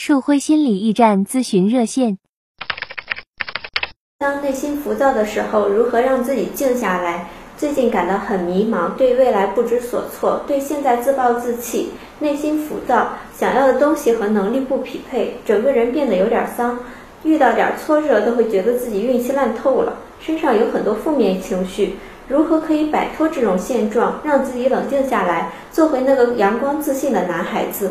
树辉心理驿站咨询热线：当内心浮躁的时候，如何让自己静下来？最近感到很迷茫，对未来不知所措，对现在自暴自弃，内心浮躁，想要的东西和能力不匹配，整个人变得有点丧。遇到点挫折都会觉得自己运气烂透了，身上有很多负面情绪。如何可以摆脱这种现状，让自己冷静下来，做回那个阳光自信的男孩子？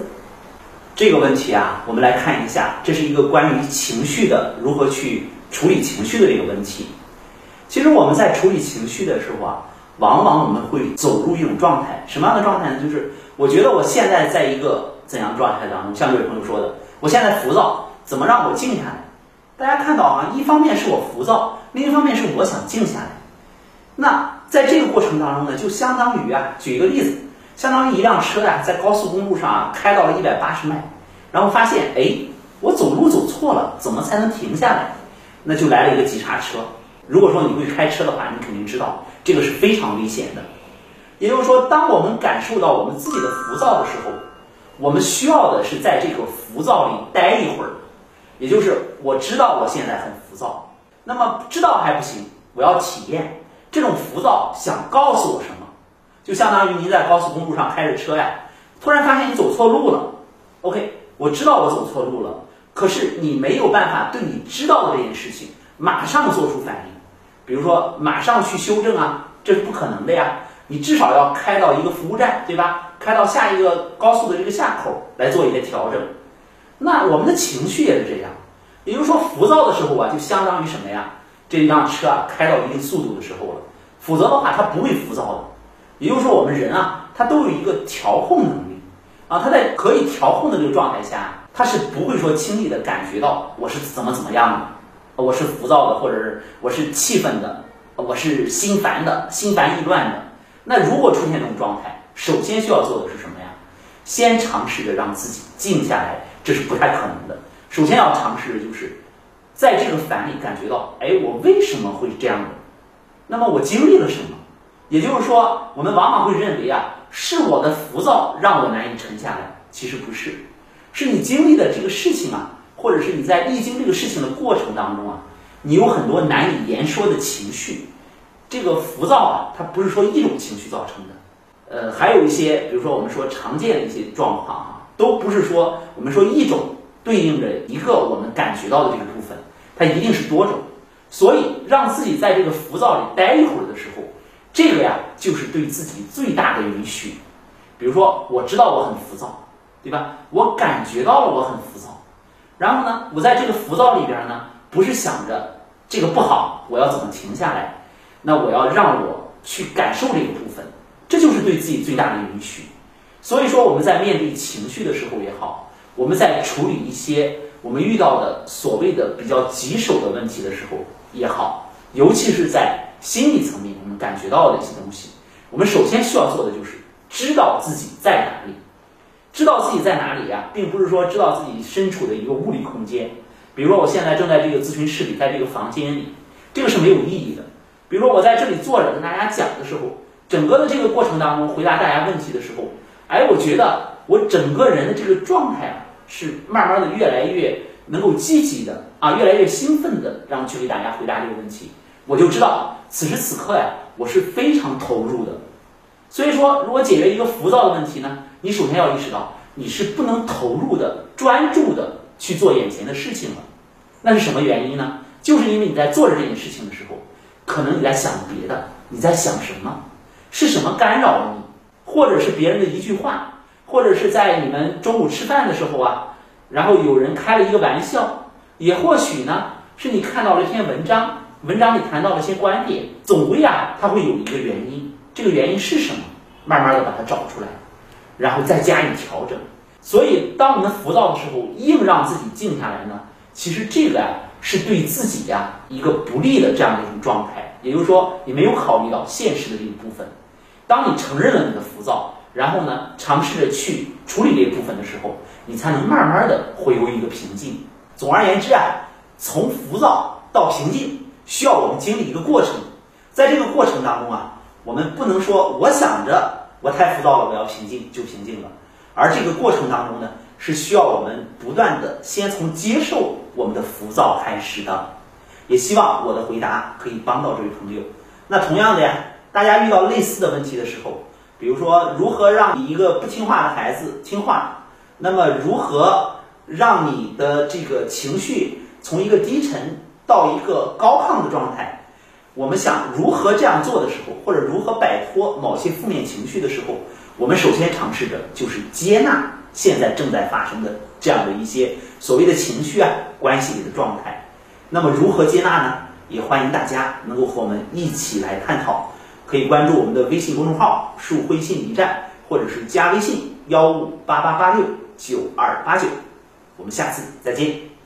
这个问题啊，我们来看一下，这是一个关于情绪的如何去处理情绪的这个问题。其实我们在处理情绪的时候啊，往往我们会走入一种状态，什么样的状态呢？就是我觉得我现在在一个怎样状态当中？像这位朋友说的，我现在浮躁，怎么让我静下来？大家看到啊，一方面是我浮躁，另一方面是我想静下来。那在这个过程当中呢，就相当于啊，举一个例子。相当于一辆车呀，在高速公路上开到了一百八十迈，然后发现，哎，我走路走错了，怎么才能停下来？那就来了一个急刹车。如果说你会开车的话，你肯定知道这个是非常危险的。也就是说，当我们感受到我们自己的浮躁的时候，我们需要的是在这个浮躁里待一会儿。也就是我知道我现在很浮躁，那么知道还不行，我要体验这种浮躁想告诉我什么。就相当于您在高速公路上开着车呀，突然发现你走错路了。OK，我知道我走错路了，可是你没有办法对你知道的这件事情马上做出反应，比如说马上去修正啊，这是不可能的呀。你至少要开到一个服务站，对吧？开到下一个高速的这个下口来做一些调整。那我们的情绪也是这样，也就是说浮躁的时候啊，就相当于什么呀？这辆车啊开到一定速度的时候了，否则的话它不会浮躁的。也就是说，我们人啊，他都有一个调控能力啊，他在可以调控的这个状态下，他是不会说轻易的感觉到我是怎么怎么样的，我是浮躁的，或者是我是气愤的，我是心烦的，心烦意乱的。那如果出现这种状态，首先需要做的是什么呀？先尝试着让自己静下来，这是不太可能的。首先要尝试的就是，在这个烦里感觉到，哎，我为什么会这样的？那么我经历了什么？也就是说，我们往往会认为啊，是我的浮躁让我难以沉下来。其实不是，是你经历的这个事情啊，或者是你在历经这个事情的过程当中啊，你有很多难以言说的情绪。这个浮躁啊，它不是说一种情绪造成的，呃，还有一些，比如说我们说常见的一些状况啊，都不是说我们说一种对应着一个我们感觉到的这个部分，它一定是多种。所以，让自己在这个浮躁里待一会儿的时候。这个呀，就是对自己最大的允许。比如说，我知道我很浮躁，对吧？我感觉到了我很浮躁，然后呢，我在这个浮躁里边呢，不是想着这个不好，我要怎么停下来？那我要让我去感受这个部分，这就是对自己最大的允许。所以说，我们在面对情绪的时候也好，我们在处理一些我们遇到的所谓的比较棘手的问题的时候也好，尤其是在。心理层面，感觉到的一些东西，我们首先需要做的就是知道自己在哪里。知道自己在哪里呀，并不是说知道自己身处的一个物理空间。比如说，我现在正在这个咨询室里，在这个房间里，这个是没有意义的。比如说，我在这里坐着跟大家讲的时候，整个的这个过程当中，回答大家问题的时候，哎，我觉得我整个人的这个状态啊，是慢慢的越来越能够积极的啊，越来越兴奋的，然后去给大家回答这个问题。我就知道此时此刻呀，我是非常投入的。所以说，如果解决一个浮躁的问题呢，你首先要意识到你是不能投入的、专注的去做眼前的事情了。那是什么原因呢？就是因为你在做着这件事情的时候，可能你在想别的。你在想什么？是什么干扰了你？或者是别人的一句话，或者是在你们中午吃饭的时候啊，然后有人开了一个玩笑，也或许呢，是你看到了一篇文章。文章里谈到了一些观点，总归啊，它会有一个原因，这个原因是什么？慢慢的把它找出来，然后再加以调整。所以，当我们浮躁的时候，硬让自己静下来呢，其实这个呀，是对自己呀一个不利的这样的一种状态。也就是说，你没有考虑到现实的这一部分。当你承认了你的浮躁，然后呢，尝试着去处理这一部分的时候，你才能慢慢的回归一个平静。总而言之啊，从浮躁到平静。需要我们经历一个过程，在这个过程当中啊，我们不能说我想着我太浮躁了，我要平静就平静了，而这个过程当中呢，是需要我们不断的先从接受我们的浮躁开始的。也希望我的回答可以帮到这位朋友。那同样的呀，大家遇到类似的问题的时候，比如说如何让你一个不听话的孩子听话，那么如何让你的这个情绪从一个低沉到一个高亢的状态？我们想如何这样做的时候，或者如何摆脱某些负面情绪的时候，我们首先尝试着就是接纳现在正在发生的这样的一些所谓的情绪啊、关系里的状态。那么如何接纳呢？也欢迎大家能够和我们一起来探讨。可以关注我们的微信公众号“树辉心理站”，或者是加微信幺五八八八六九二八九。我们下次再见。